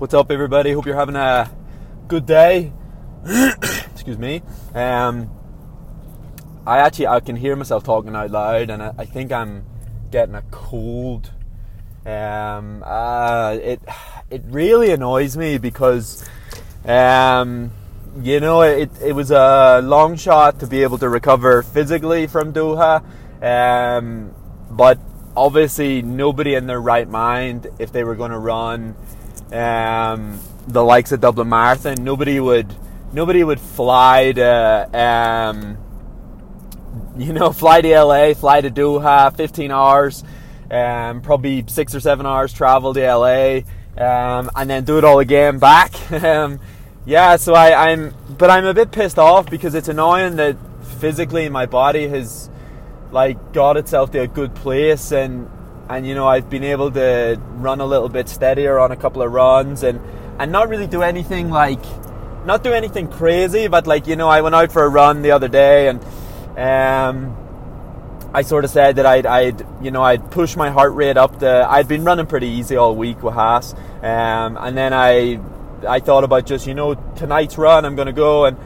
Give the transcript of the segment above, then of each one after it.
What's up, everybody? Hope you're having a good day. Excuse me. Um, I actually I can hear myself talking out loud, and I, I think I'm getting a cold. Um, uh, it it really annoys me because, um, you know, it it was a long shot to be able to recover physically from Doha, um, but obviously nobody in their right mind, if they were going to run um, the likes of Dublin Marathon, nobody would nobody would fly to um, you know fly to LA, fly to Doha, 15 hours, um, probably six or seven hours travel to LA, um, and then do it all again back. Um, yeah, so I, I'm, but I'm a bit pissed off because it's annoying that physically my body has like got itself to a good place and and you know I've been able to run a little bit steadier on a couple of runs and and not really do anything like not do anything crazy but like you know I went out for a run the other day and um I sort of said that I'd, I'd, you know, I'd push my heart rate up. The I'd been running pretty easy all week with Haas, um, and then I, I thought about just, you know, tonight's run. I'm going to go and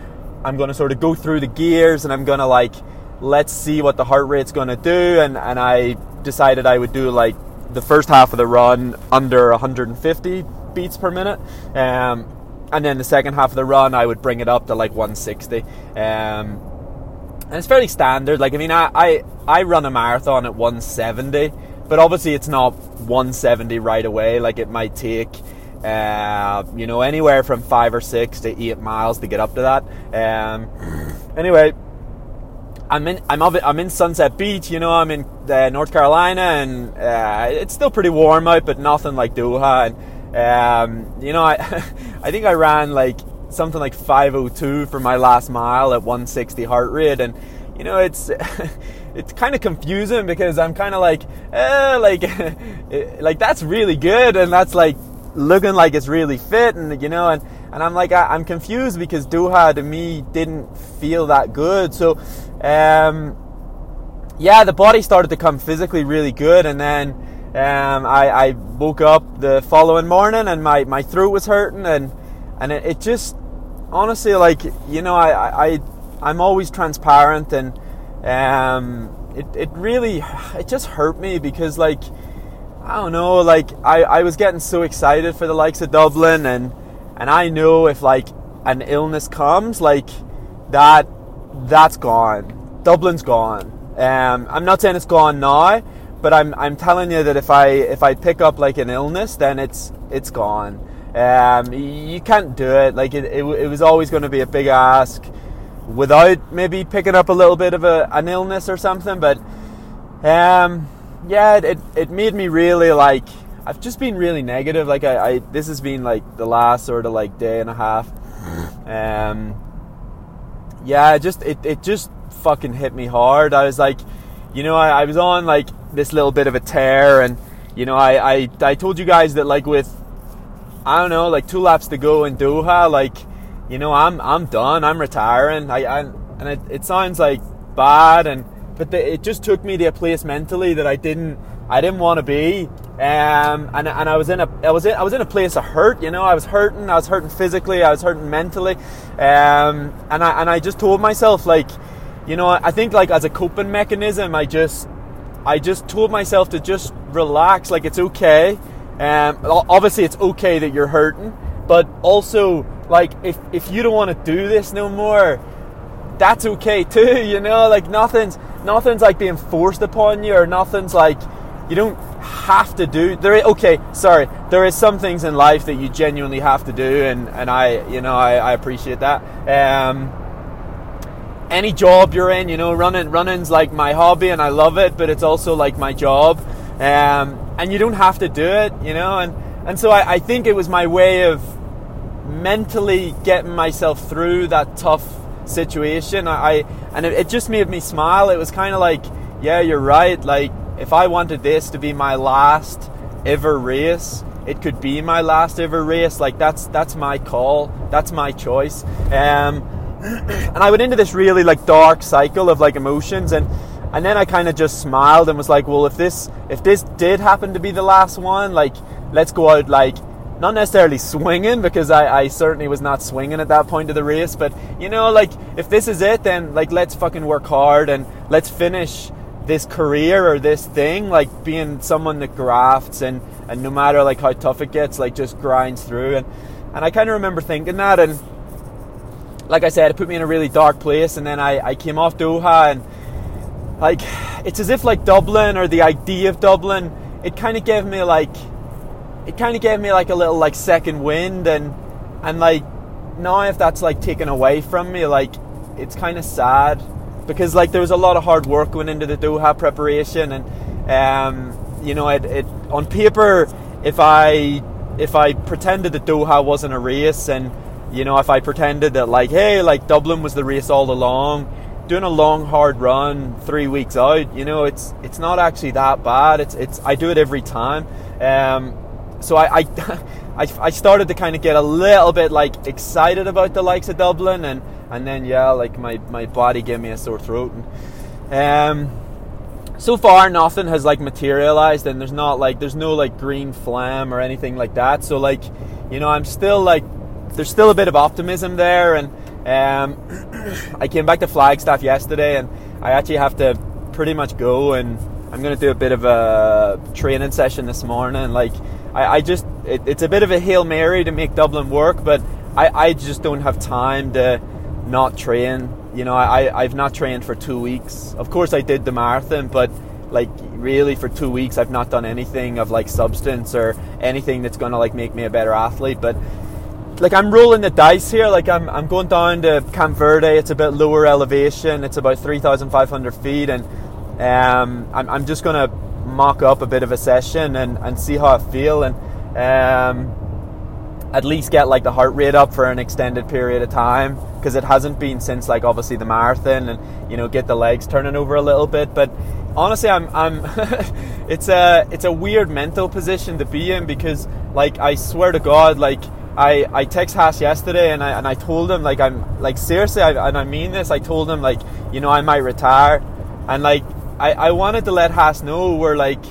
I'm to sort of go through the gears, and I'm going to like, let's see what the heart rate's going to do. And and I decided I would do like the first half of the run under 150 beats per minute. Um, and then the second half of the run, I would bring it up to like 160. Um, and it's fairly standard. Like I mean, I, I I run a marathon at 170, but obviously it's not 170 right away. Like it might take. Uh, you know, anywhere from five or six to eight miles to get up to that. Um, anyway, I'm in I'm, of, I'm in Sunset Beach, you know, I'm in uh, North Carolina, and uh, it's still pretty warm out, but nothing like Doha. And um, you know, I I think I ran like something like 502 for my last mile at 160 heart rate, and you know, it's it's kind of confusing because I'm kind of like, eh, like like that's really good, and that's like looking like it's really fit, and you know, and and I'm like I, am confused because Doha to me didn't feel that good, so um, yeah, the body started to come physically really good, and then um, I, I, woke up the following morning and my, my throat was hurting, and and it, it just honestly like you know I, I I'm always transparent, and um, it it really it just hurt me because like I don't know like I, I was getting so excited for the likes of Dublin, and and I know if like an illness comes like that that's gone. Dublin's gone. Um, I'm not saying it's gone now, but I'm I'm telling you that if I if I pick up like an illness, then it's it's gone. Um, you can't do it. Like it, it, it was always going to be a big ask without maybe picking up a little bit of a, an illness or something. But um, yeah, it, it made me really like I've just been really negative. Like I, I this has been like the last sort of like day and a half. Um, yeah, just it, it just fucking hit me hard. I was like, you know, I, I was on like this little bit of a tear, and you know, I, I I told you guys that like with I don't know, like two laps to go in Doha, like you know, I'm I'm done. I'm retiring. I, I and it, it sounds like bad, and but the, it just took me to a place mentally that I didn't I didn't want to be. Um, and, and I was in a I was in I was in a place of hurt. You know, I was hurting. I was hurting physically. I was hurting mentally. Um, and I and I just told myself like, you know, I think like as a coping mechanism, I just I just told myself to just relax. Like it's okay. Um, obviously it's okay that you're hurting, but also like if if you don't want to do this no more, that's okay too. You know, like nothing's nothing's like being forced upon you, or nothing's like you don't have to do there okay sorry there is some things in life that you genuinely have to do and and i you know i, I appreciate that. Um, any job you're in you know running running's like my hobby and i love it but it's also like my job. Um, and you don't have to do it you know and and so I, I think it was my way of mentally getting myself through that tough situation i, I and it, it just made me smile it was kind of like yeah you're right like if I wanted this to be my last ever race, it could be my last ever race. Like that's that's my call. That's my choice. Um, and I went into this really like dark cycle of like emotions and and then I kind of just smiled and was like, well, if this if this did happen to be the last one, like let's go out like not necessarily swinging because I, I certainly was not swinging at that point of the race. But you know, like if this is it, then like let's fucking work hard and let's finish this career or this thing. Like being someone that grafts and and no matter like how tough it gets, like just grinds through. And and I kind of remember thinking that and. Like I said, it put me in a really dark place, and then I, I came off Doha, and like it's as if like Dublin or the idea of Dublin, it kind of gave me like it kind of gave me like a little like second wind and and like now if that's like taken away from me like it's kind of sad because like there was a lot of hard work going into the Doha preparation and um, you know it, it on paper if I if I pretended that Doha wasn't a race and you know if I pretended that like hey like Dublin was the race all along doing a long hard run three weeks out you know it's it's not actually that bad. It's it's I do it every time. Um, so I, I, I, started to kind of get a little bit like excited about the likes of Dublin, and and then yeah, like my, my body gave me a sore throat. And, um, so far nothing has like materialized, and there's not like there's no like green phlegm or anything like that. So like, you know, I'm still like there's still a bit of optimism there, and um, I came back to Flagstaff yesterday, and I actually have to pretty much go and I'm to do a bit of a training session this morning. Like, I, I just, it, it's a bit of a Hail Mary to make Dublin work, but I, I just don't have time to not train. You know, I, I've not trained for two weeks. Of course, I did the marathon, but like really for two weeks, I've not done anything of like substance or anything that's to like make me a better athlete. But like I'm rolling the dice here. Like I'm, I'm going down to Camp Verde. It's a bit lower elevation. It's about 3,500 feet, and um, I'm, I'm, just to mock up a bit of a session and, and see how I feel and um, at least get like the heart rate up for an extended period of time because it hasn't been since like obviously the marathon and you know get the legs turning over a little bit. But honestly I'm, I'm it's a it's a weird mental position to be in because like I swear to God like I, I text Haas yesterday and I, and I told him like I'm like seriously I, and I mean this I told him like you know I might retire. And like I, I wanted to let Haas know where like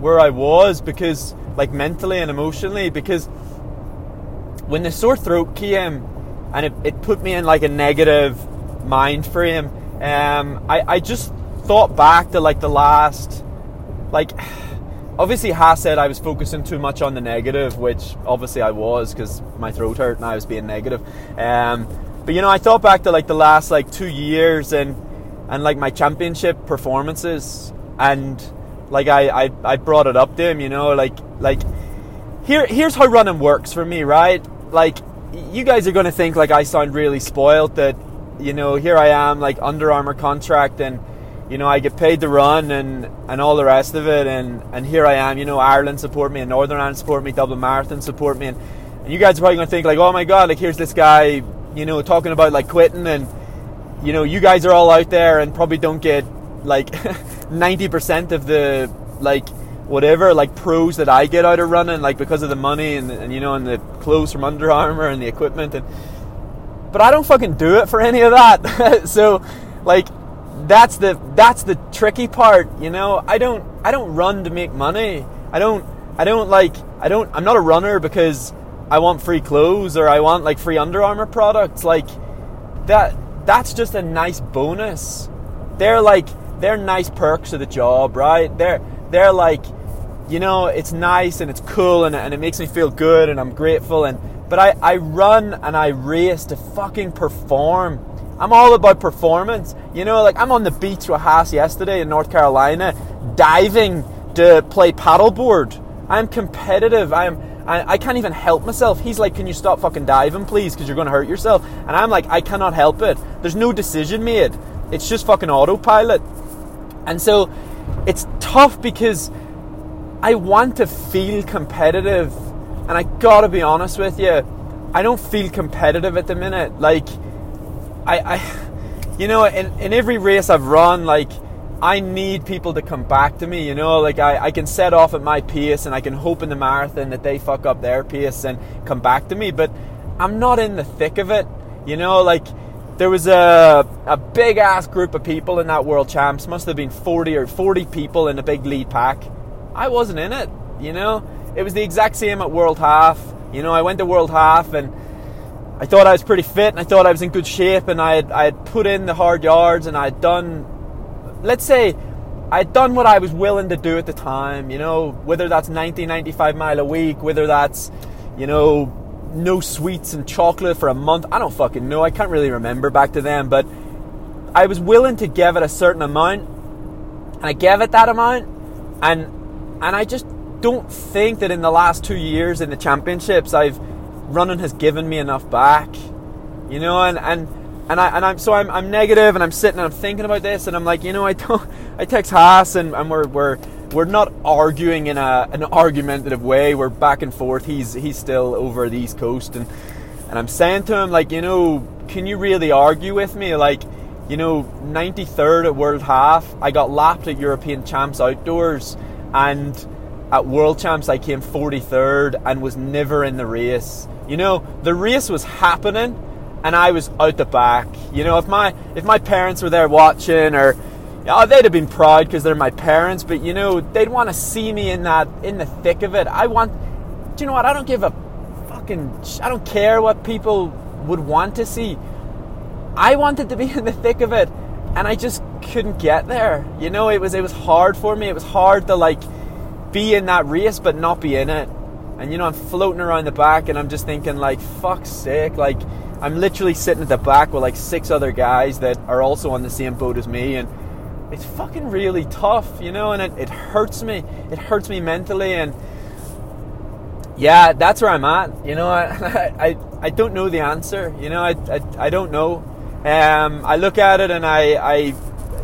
where I was because like mentally and emotionally because when the sore throat came and it, it put me in like a negative mind frame um, I, I just thought back to like the last like obviously Haas said I was focusing too much on the negative which obviously I was because my throat hurt and I was being negative. Um, but you know I thought back to like the last like two years and and like my championship performances and like I, I, I brought it up to him, you know, like like here here's how running works for me, right? Like you guys are gonna think like I sound really spoiled that, you know, here I am like Under Armour contract and you know, I get paid to run and, and all the rest of it and, and here I am, you know, Ireland support me and Northern Ireland support me, Dublin Marathon support me and, and you guys are probably gonna think like, oh my god, like here's this guy, you know, talking about like quitting and you know, you guys are all out there and probably don't get like 90% of the like whatever like pros that I get out of running like because of the money and, and you know and the clothes from Under Armour and the equipment and but I don't fucking do it for any of that. so like that's the that's the tricky part, you know. I don't I don't run to make money. I don't I don't like I don't I'm not a runner because I want free clothes or I want like free Under Armour products like that that's just a nice bonus. They're like they're nice perks of the job, right? They're they're like, you know, it's nice and it's cool and, and it makes me feel good and I'm grateful and but I, I run and I race to fucking perform. I'm all about performance. You know, like I'm on the beach with Haas yesterday in North Carolina, diving to play paddleboard. I'm competitive. I'm I, I can't even help myself. He's like, Can you stop fucking diving, please? Because you're going to hurt yourself. And I'm like, I cannot help it. There's no decision made. It's just fucking autopilot. And so it's tough because I want to feel competitive. And I gotta be honest with you, I don't feel competitive at the minute. Like, I, I you know, in, in every race I've run, like, I need people to come back to me, you know, like I, I can set off at my pace and I can hope in the marathon that they fuck up their pace and come back to me, but I'm not in the thick of it, you know, like there was a, a big ass group of people in that world champs, must have been 40 or 40 people in a big lead pack. I wasn't in it, you know, it was the exact same at World Half. You know, I went to World Half and I thought I was pretty fit and I thought I was in good shape and I had, I had put in the hard yards and I had done, let's say, I had done what I was willing to do at the time. You know, whether that's 90, 95 mile a week, whether that's, you know, no sweets and chocolate for a month. I don't fucking know. I can't really remember back to then, but I was willing to give it a certain amount, and I gave it that amount, and and I just don't think that in the last two years in the championships, I've running has given me enough back, you know, and and and I and I'm so I'm I'm negative, and I'm sitting and I'm thinking about this, and I'm like, you know, I don't, I text Haas, and, and we're we're we're not arguing in a an argumentative way. We're back and forth. He's he's still over the East Coast, and and I'm saying to him like, you know, can you really argue with me? Like, you know, 93rd at World Half, I got lapped at European Champs outdoors, and at World Champs I came 43rd and was never in the race. You know, the race was happening, and I was out the back. You know, if my if my parents were there watching or oh, they'd have been proud because they're my parents, but you know, they'd want to see me in that in the thick of it. I want, do you know what? I don't give a fucking, I don't care what people would want to see. I wanted to be in the thick of it, and I just couldn't get there. You know, it was it was hard for me. It was hard to like be in that race but not be in it. And you know, I'm floating around the back, and I'm just thinking like, fuck's sake, like. I'm literally sitting at the back with like six other guys that are also on the same boat as me, and it's fucking really tough, you know, and it, it hurts me. It hurts me mentally, and yeah, that's where I'm at. You know, I, I, I don't know the answer. You know, I, I, I don't know. Um, I look at it and I, I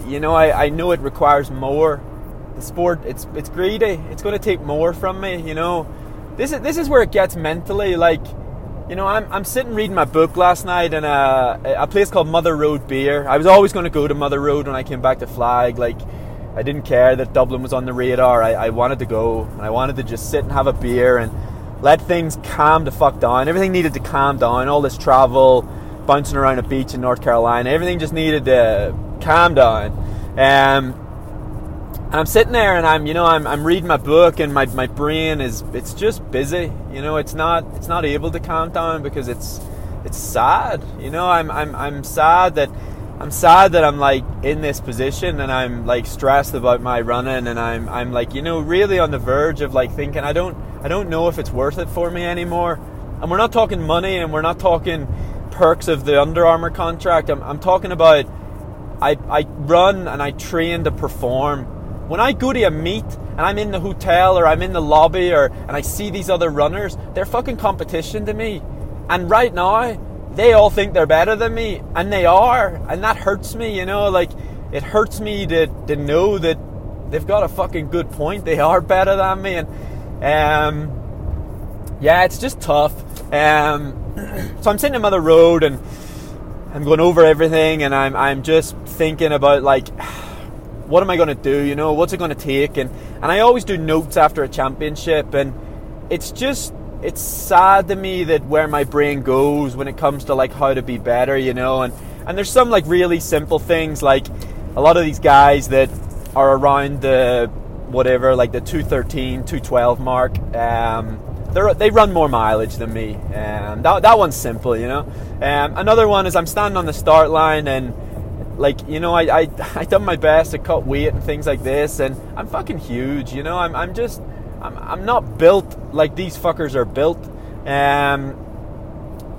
you know, I, I know it requires more. The sport, it's it's greedy. It's going to take more from me. You know, this is this is where it gets mentally like you know, I'm, I'm sitting reading my book last night in a, a place called Mother Road Beer. I was always going to go to Mother Road when I came back to Flag. Like, I didn't care that Dublin was on the radar. I, I wanted to go, and I wanted to just sit and have a beer and let things calm the fuck down. Everything needed to calm down. All this travel, bouncing around a beach in North Carolina, everything just needed to calm down. Um, and I'm sitting there and I'm, you know, I'm, I'm reading my book and my, my brain is, it's just busy. You know, it's not, it's not able to calm down because it's, it's sad. You know, I'm, I'm, I'm sad that, I'm sad that I'm like in this position and I'm like stressed about my running and I'm, I'm like, you know, really on the verge of like thinking, I don't, I don't know if it's worth it for me anymore. And we're not talking money and we're not talking perks of the Under Armour contract. I'm, I'm talking about, I, I run and I train to perform when I go to a meet and I'm in the hotel or I'm in the lobby or and I see these other runners, they're fucking competition to me. And right now, they all think they're better than me, and they are, and that hurts me. You know, like it hurts me to to know that they've got a fucking good point. They are better than me, and um, yeah, it's just tough. Um, so I'm sitting on the road and I'm going over everything, and I'm I'm just thinking about like what am I going to do? You know, what's it going to take? And and I always do notes after a championship, and it's just it's sad to me that where my brain goes when it comes to like how to be better, you know, and and there's some like really simple things like a lot of these guys that are around the whatever like the 213 212 mark um, they run more mileage than me um, that, that one's simple you know um, another one is i'm standing on the start line and like you know I, I I done my best to cut weight and things like this and I'm fucking huge you know? I'm, I'm just I'm, I'm not built like these fuckers are built. Um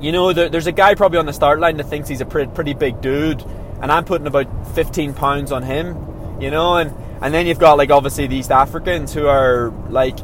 you know there, there's a guy probably on the start line that thinks he's a pretty, pretty big dude and I'm putting about 15 pounds on him you know? And and then you've got like obviously the East Africans who are like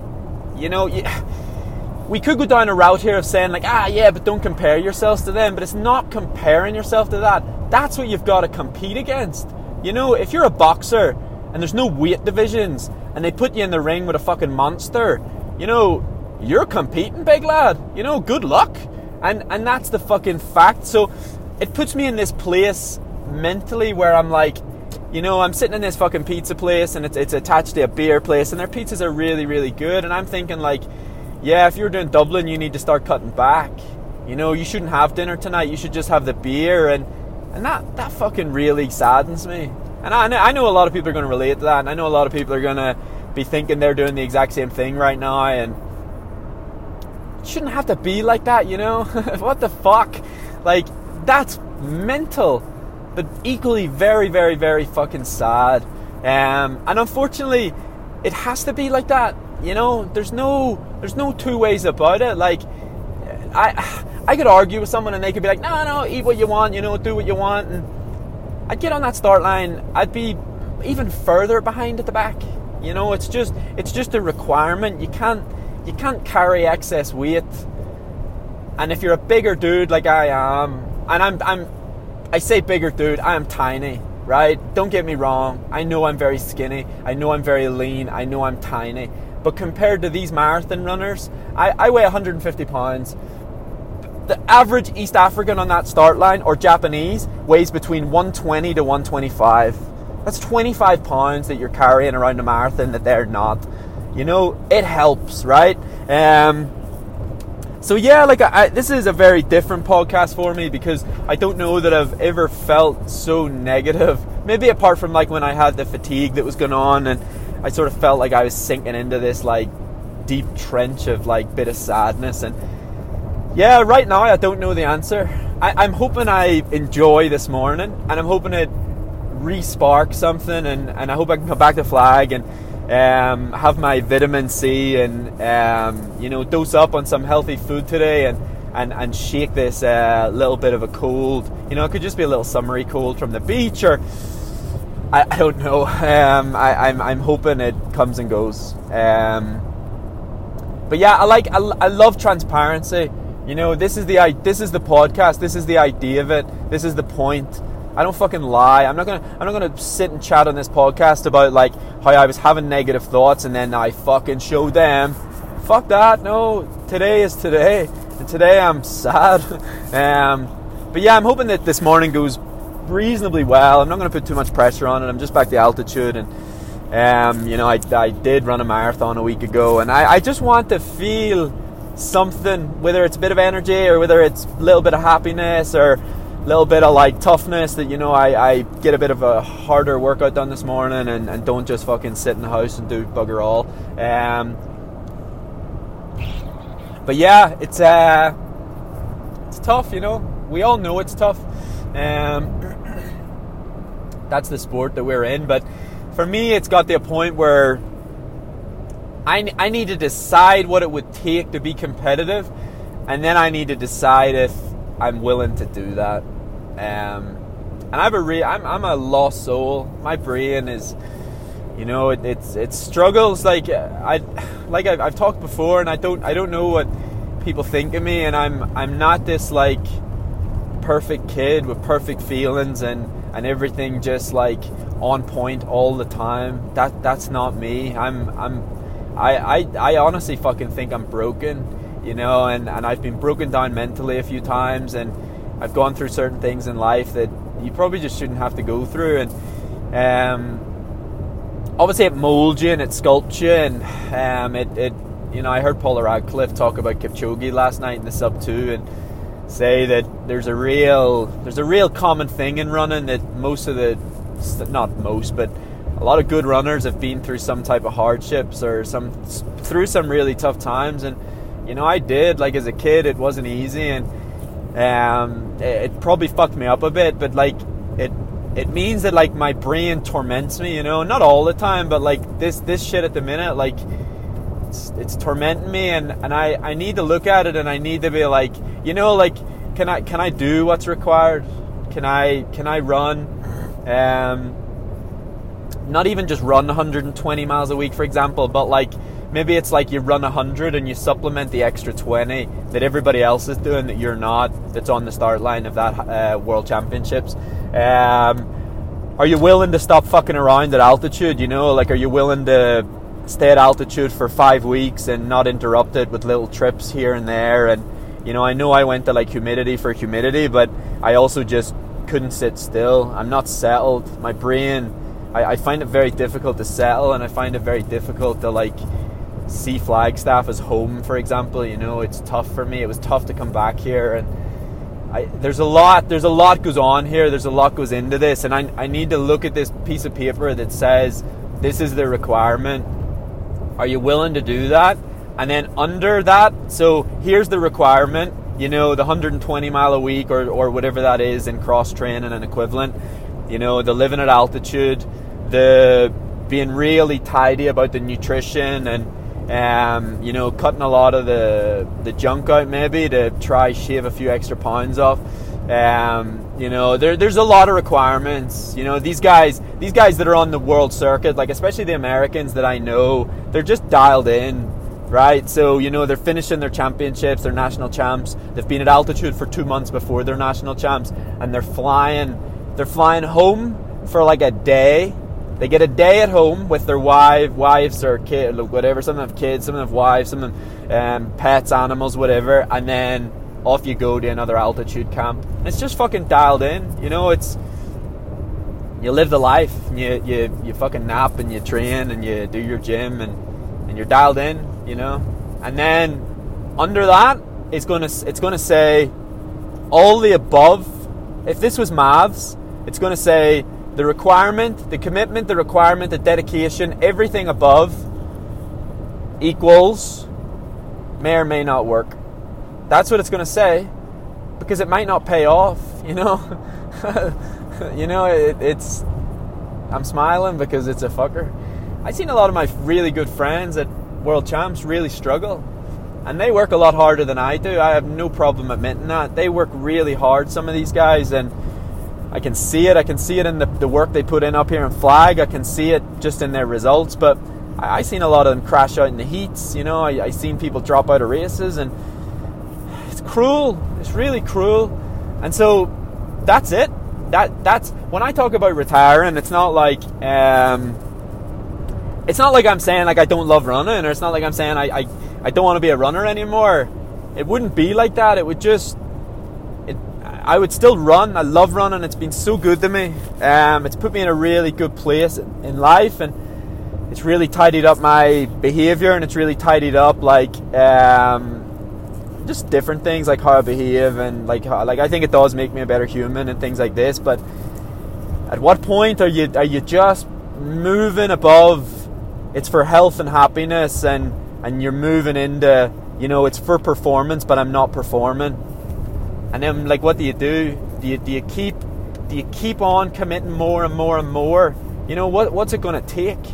you know we could go down a route here of saying like ah yeah but don't compare yourselves to them but it's not comparing yourself to that that's what you've got to compete against you know if you're a boxer and there's no weight divisions and they put you in the ring with a fucking monster you know you're competing big lad you know good luck and and that's the fucking fact so it puts me in this place mentally where i'm like you know, I'm sitting in this fucking pizza place and it's, it's attached to a beer place and their pizzas are really, really good. And I'm thinking, like, yeah, if you're doing Dublin, you need to start cutting back. You know, you shouldn't have dinner tonight. You should just have the beer, and and that that fucking really saddens me. And I know, I know a lot of people are going to relate to that, and I know a lot of people are going to be thinking they're doing the exact same thing right now. And shouldn't have to be like that, you know? what the fuck? Like, that's mental, but equally very, very, very fucking sad. Um, and unfortunately, it has to be like that. You know, there's no, there's no two ways about it. Like, I, I could argue with someone and they could be like, no, no, eat what you want, you know, do what you want, and I'd get on that start line. I'd be even further behind at the back. You know, it's just, it's just a requirement. You can't, you can't carry excess weight. And if you're a bigger dude like I am, and I'm, I'm, I say bigger dude, I am tiny, right? Don't get me wrong. I know I'm very skinny. I know I'm very lean. I know I'm tiny. But compared to these marathon runners, I, I weigh 150 pounds. The average East African on that start line or Japanese weighs between 120 to 125. That's 25 pounds that you're carrying around a marathon that they're not you know, it helps, right? Um, so yeah, like I, this is a very different podcast for me because I don't know that I've ever felt so negative. Maybe apart from like when I had the fatigue that was going on, and I sort of felt like I was sinking into this like deep trench of like bit of sadness. And yeah, right now I don't know the answer. I, I'm hoping I enjoy this morning, and I'm hoping it re-spark something, and, and I hope I can come back to flag and um, have my vitamin C and um, you know dose up on some healthy food today and and, and shake this uh, little bit of a cold. You know, it could just be a little summery cold from the beach or I, I don't know. Um, I, am I'm, I'm hoping it comes and goes. Um, but yeah, I like I, I love transparency. You know, this is the this is the podcast. This is the idea of it. This is the point. I don't fucking lie. I'm not gonna I'm not gonna sit and chat on this podcast about like how I was having negative thoughts and then I fucking show them. Fuck that. No, today is today, and today I'm sad. um, but yeah, I'm hoping that this morning goes reasonably well. I'm not gonna put too much pressure on it. I'm just back to altitude and. Um, you know, I, I did run a marathon a week ago, and I, I just want to feel something, whether it's a bit of energy or whether it's a little bit of happiness or a little bit of like toughness that you know I, I get a bit of a harder workout done this morning and, and don't just fucking sit in the house and do bugger all. Um, but yeah, it's uh, it's tough, you know. We all know it's tough. Um, that's the sport that we're in. But for me, it's got to a point where I, I need to decide what it would take to be competitive, and then I need to decide if I'm willing to do that. Um, and I have a re- I'm, I'm a lost soul. My brain is, you know, it, it's it struggles like I like I've, I've talked before, and I don't I don't know what people think of me, and I'm I'm not this like perfect kid with perfect feelings and and everything just like on point all the time. That that's not me. I'm I'm I I, I honestly fucking think I'm broken, you know, and and I've been broken down mentally a few times and I've gone through certain things in life that you probably just shouldn't have to go through, and um, obviously it molds you and it sculpts you, and um, it, it, you know, I heard Paula Radcliffe talk about Kipchoge last night in the sub two, and say that there's a real there's a real common thing in running that most of the not most but a lot of good runners have been through some type of hardships or some through some really tough times and you know I did like as a kid it wasn't easy and um, it, probably fucked me up a bit, but like it it means that like my brain torments me, you know, not all the time, but like this this shit at the minute, like it's, it's tormenting me, and and I I need to look at it, and I need to be like, you know, like can I can I do what's required? Can I can I run? Um, not even just run 120 miles a week, for example, but like maybe it's like you run 100 and you supplement the extra 20 that everybody else is doing that you're not that's on the start line of that uh, world championships. Um, are you willing to stop fucking around at altitude you know? Like are you willing to stay at altitude for five weeks and not interrupt it with little trips here and there? And you know i know i went to like humidity for humidity but i also just couldn't sit still. I'm not settled. My brain I, I find it very difficult to settle and i find it very difficult to like see Flagstaff as home, for example. You know, it's tough for me. It was tough to come back here, and I, there's a lot. There's a lot goes on here. There's a lot goes into this, and I, I need to look at this piece of paper that says this is the requirement. Are you willing to do that? and then under that, so here's the requirement. You know, the 120 mile a week or, or whatever that is in cross training and equivalent. You know, the living at altitude, the being really tidy about the nutrition and um, you know cutting a lot of the the junk out maybe to try shave a few extra pounds off. Um, you know, there, there's a lot of requirements. You know, these guys, these guys that are on the world circuit, like especially the Americans that I know, they're just dialed in, right? So you know, they're finishing their championships, their national champs. They've been at altitude for two months before their national champs, and they're flying, they're flying home for like a day they get a day at home with their wife, wives or kid, whatever. Some have kids, some have wives, some them um, pets, animals, whatever. And then off you go to another altitude camp. And it's just fucking dialed in. You know, it's you live the life. You you you fucking nap and you train and you do your gym and and you're dialed in. You know, and then under that, it's gonna it's gonna say all the above. If this was maths, it's gonna say the requirement, the commitment, the requirement, the dedication, everything above equals may or may not work. That's what it's going to say because it might not pay off, you know? you know, it, it's. I'm smiling because it's a fucker. I've seen a lot of my really good friends at World Champs really struggle. And they work a lot harder than I do. I have no problem admitting that. They work really hard, some of these guys, and I can see it. I can see it in the, the work they put in up here in flag. I can see it just in their results. But I, I seen a lot of them crash out in the heats. You know, I, I seen people drop out of races, and it's cruel. It's really cruel. And so that's it. That that's when I talk about retiring. It's not like um, it's not like I'm saying like I don't love running, or it's not like I'm saying I I, I don't want to be a runner anymore. It wouldn't be like that. It would just I would still run. I love running. It's been so good to me. Um, it's put me in a really good place in life, and it's really tidied up my behavior, and it's really tidied up like um, just different things like how I behave, and like how, like I think it does make me a better human and things like this. But at what point are you are you just moving above? It's for health and happiness, and and you're moving into you know it's for performance, but I'm not performing and then, like, what do you do? Do you, do you keep do you keep on committing more and more and more? You know what what's it going to take?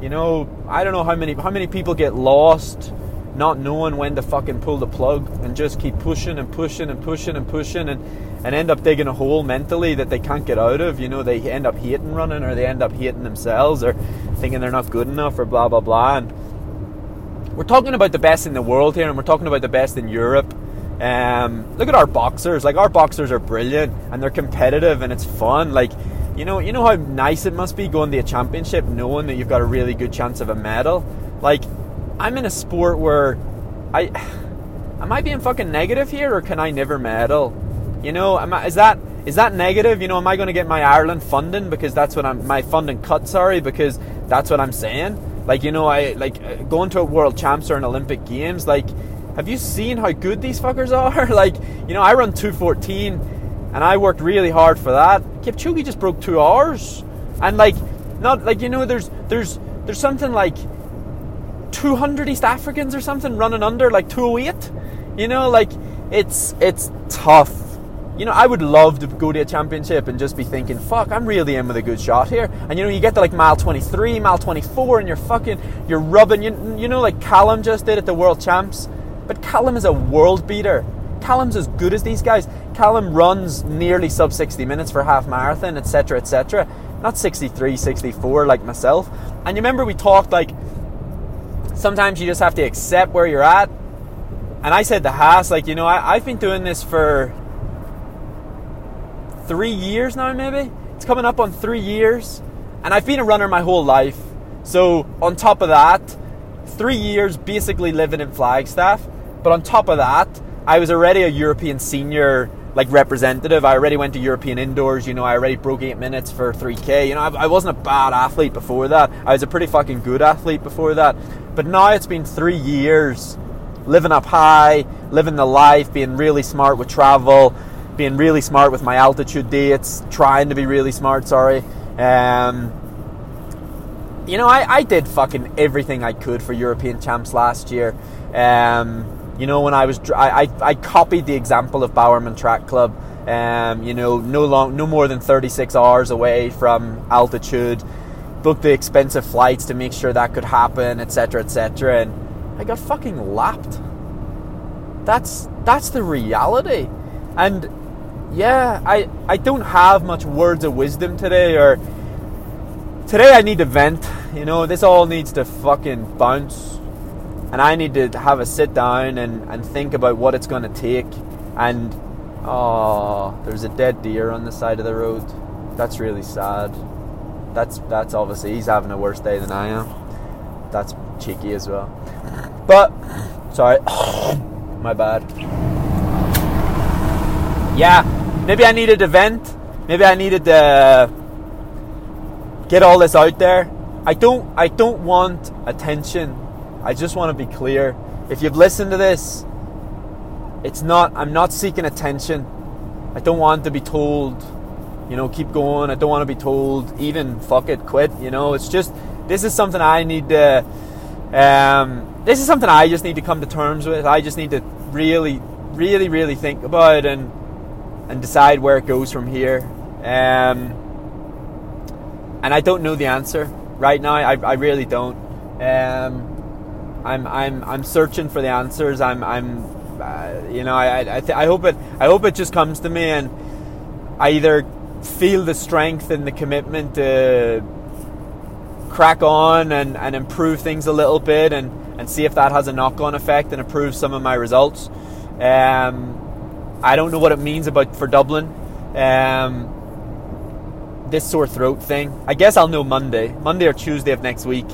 You know, I don't know how many how many people get lost not knowing when to fucking pull the plug and just keep pushing and pushing and pushing and pushing and, and end up digging a hole mentally that they can't get out of. You know, they end up hating running or they end up hating themselves or thinking they're not good enough or blah blah blah. And we're talking about the best in the world here and we're talking about the best in Europe um, look at our boxers. Like our boxers are brilliant and they're competitive and it's fun. Like you know, you know how nice it must be going to a championship knowing that you've got a really good chance of a medal. Like I'm in a sport where I am I being fucking negative here or can I never medal? You know, I, is that is that negative? You know, am I going to get my Ireland funding because that's what I'm my funding cut? Sorry, because that's what I'm saying. Like you know, I like going to a World Champs or an Olympic Games. Like have you seen how good these fuckers are? like, you know, I run 214 and I worked really hard for that. Kipchoge just broke two hours. And like, not like, you know, there's, there's, there's something like 200 East Africans or something running under like 208. You know, like, it's, it's tough. You know, I would love to go to a championship and just be thinking, fuck, I'm really in with a good shot here. And you know, you get to like mile 23, mile 24, and you're fucking, you're rubbing, you, you know, like Callum just did at the World Champs but Callum is a world beater. Callum's as good as these guys. Callum runs nearly sub 60 minutes for half marathon, etc., etc. Not 63, 64 like myself. And you remember we talked like sometimes you just have to accept where you're at. And I said the Haas, like, you know, I, I've been doing this for three years now, maybe. It's coming up on three years. And I've been a runner my whole life. So, on top of that, three years basically living in Flagstaff. But on top of that, I was already a European senior like representative. I already went to European indoors. You know, I already broke eight minutes for 3K. You know, I, I, wasn't a bad athlete before that. I was a pretty fucking good athlete before that. But now it's been three years living up high, living the life, being really smart with travel, being really smart with my altitude dates, trying to be really smart. Sorry. Um, you know, I, I did fucking everything I could for European champs last year. Um, you know, when I was, I, I, I copied the example of Bowerman Track Club. Um, you know, no long, no more than 36 hours away from altitude. Booked the expensive flights to make sure that could happen, etc., etc. And I got fucking lapped. That's that's the reality. And yeah, I I don't have much words of wisdom today, or today I need to vent. You know, this all needs to fucking bounce, and I need to have a sit down and and think about what it's going to take. And oh, there's a dead deer on the side of the road. That's really sad. That's that's obviously he's having a worse day than I am. That's cheeky as well. But sorry, my bad. Yeah, maybe I needed to vent. Maybe I needed to get all this out there. I don't I don't want attention. I just want to be clear. If you've listened to this, it's not I'm not seeking attention. I don't want to be told, you know, keep going. I don't want to be told even fuck it, quit, you know. It's just this is something I need to um, this is something I just need to come to terms with. I just need to really really really think about and and decide where it goes from here. Um, and I don't know the answer right now. I, I really don't. Um, I'm I'm I'm searching for the answers. I'm I'm uh, you know I I, th- I hope it I hope it just comes to me and I either feel the strength and the commitment to crack on and, and improve things a little bit and, and see if that has a knock on effect and improve some of my results. Um, I don't know what it means about for Dublin. Um, this sore throat thing. I guess I'll know Monday, Monday or Tuesday of next week,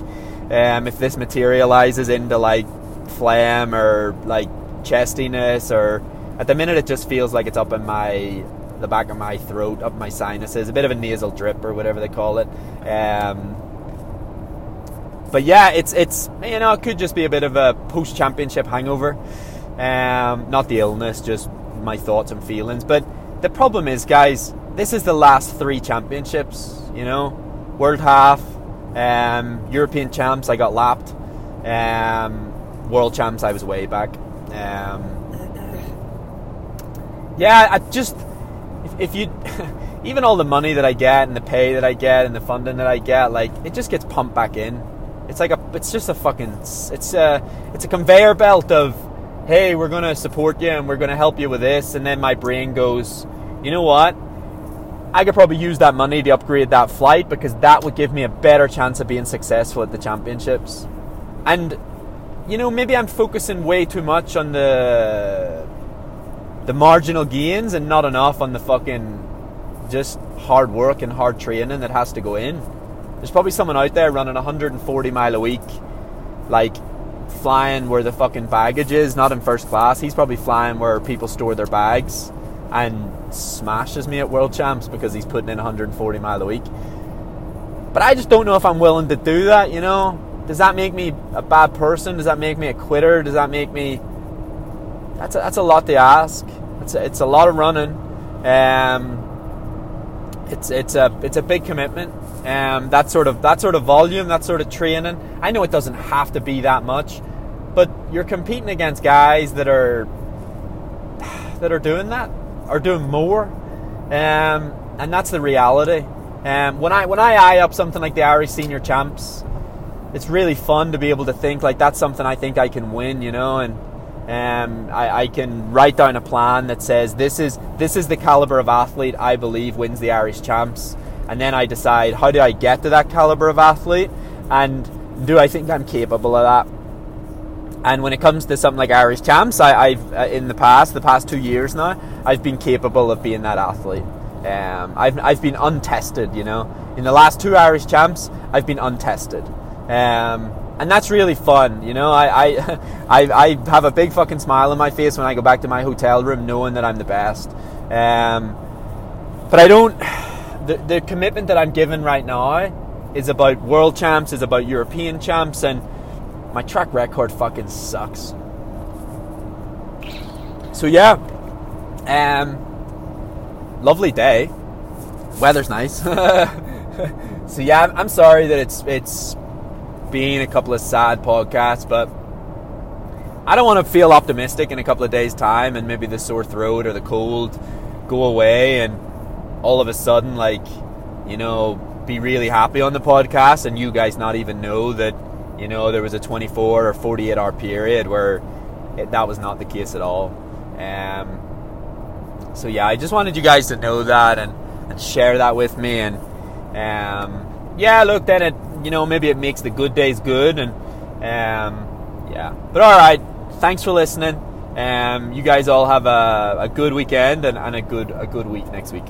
um, if this materializes into like phlegm or like chestiness, or at the minute it just feels like it's up in my the back of my throat, up my sinuses, a bit of a nasal drip or whatever they call it. Um, but yeah, it's it's you know it could just be a bit of a post championship hangover. Um, not the illness, just my thoughts and feelings. But the problem is, guys, this is the last three championships. You know, World Half, um, European champs. I got lapped. Um, World champs. I was way back. Um, yeah, I just if, if you even all the money that I get and the pay that I get and the funding that I get, like it just gets pumped back in. It's like a, it's just a fucking, it's a, it's a conveyor belt of hey, we're to support you and we're to help you with this. And then my brain goes, you know what? I could probably use that money to upgrade that flight because that would give me a better chance of being successful at the championships. And, you know, maybe I'm focusing way too much on the the marginal gains and not enough on the fucking just hard work and hard training that has to go in. There's probably someone out there running 140 mile a week, like flying where the fucking baggage is, not in first class. He's probably flying where people store their bags and smashes me at World Champs because he's putting in 140 mile a week. But I just don't know if I'm willing to do that, you know? Does that make me a bad person? Does that make me a quitter? Does that make me. That's a, that's a lot to ask. It's a, it's a lot of running. Um, it's it's a it's a big commitment. Um, that sort of that sort of volume, that sort of training. I know it doesn't have to be that much, but you're competing against guys that are that are doing that, are doing more, um, and that's the reality. Um, when I when I eye up something like the Irish Senior Champs, it's really fun to be able to think like that's something I think I can win, you know, and um, I, I, can write down a plan that says this is this is the caliber of athlete I believe wins the Irish Champs, and then I decide how do I get to that caliber of athlete, and do I think I'm capable of that? And when it comes to something like Irish Champs, I, have uh, in the past, the past two years now, I've been capable of being that athlete. Um, I've I've been untested, you know. In the last two Irish Champs, I've been untested. Um, and that's really fun. You know, I, I, I, I, have a big fucking smile on my face when I go back to my hotel room, knowing that I'm the best. Um, but I don't. The, the commitment that I'm given right now is about world champs, is about European champs, and my track record fucking sucks. So yeah, um, lovely day. Weather's nice. so yeah, I'm, sorry that it's it's been a couple of sad podcasts, but I don't want to feel optimistic in a couple of days' time, and maybe the sore throat or the cold go away, and all of a sudden, like you know, be really happy on the podcast, and you guys not even know that you know there was a 24 or 48 hour period where it, that was not the case at all. Um, so yeah, I just wanted you guys to know that and, and share that with me, and um, yeah, look, then it you know maybe it makes the good days good, and um, yeah. But all right, thanks for listening. Um, you guys all have a, a good weekend and, and a good a good week next week.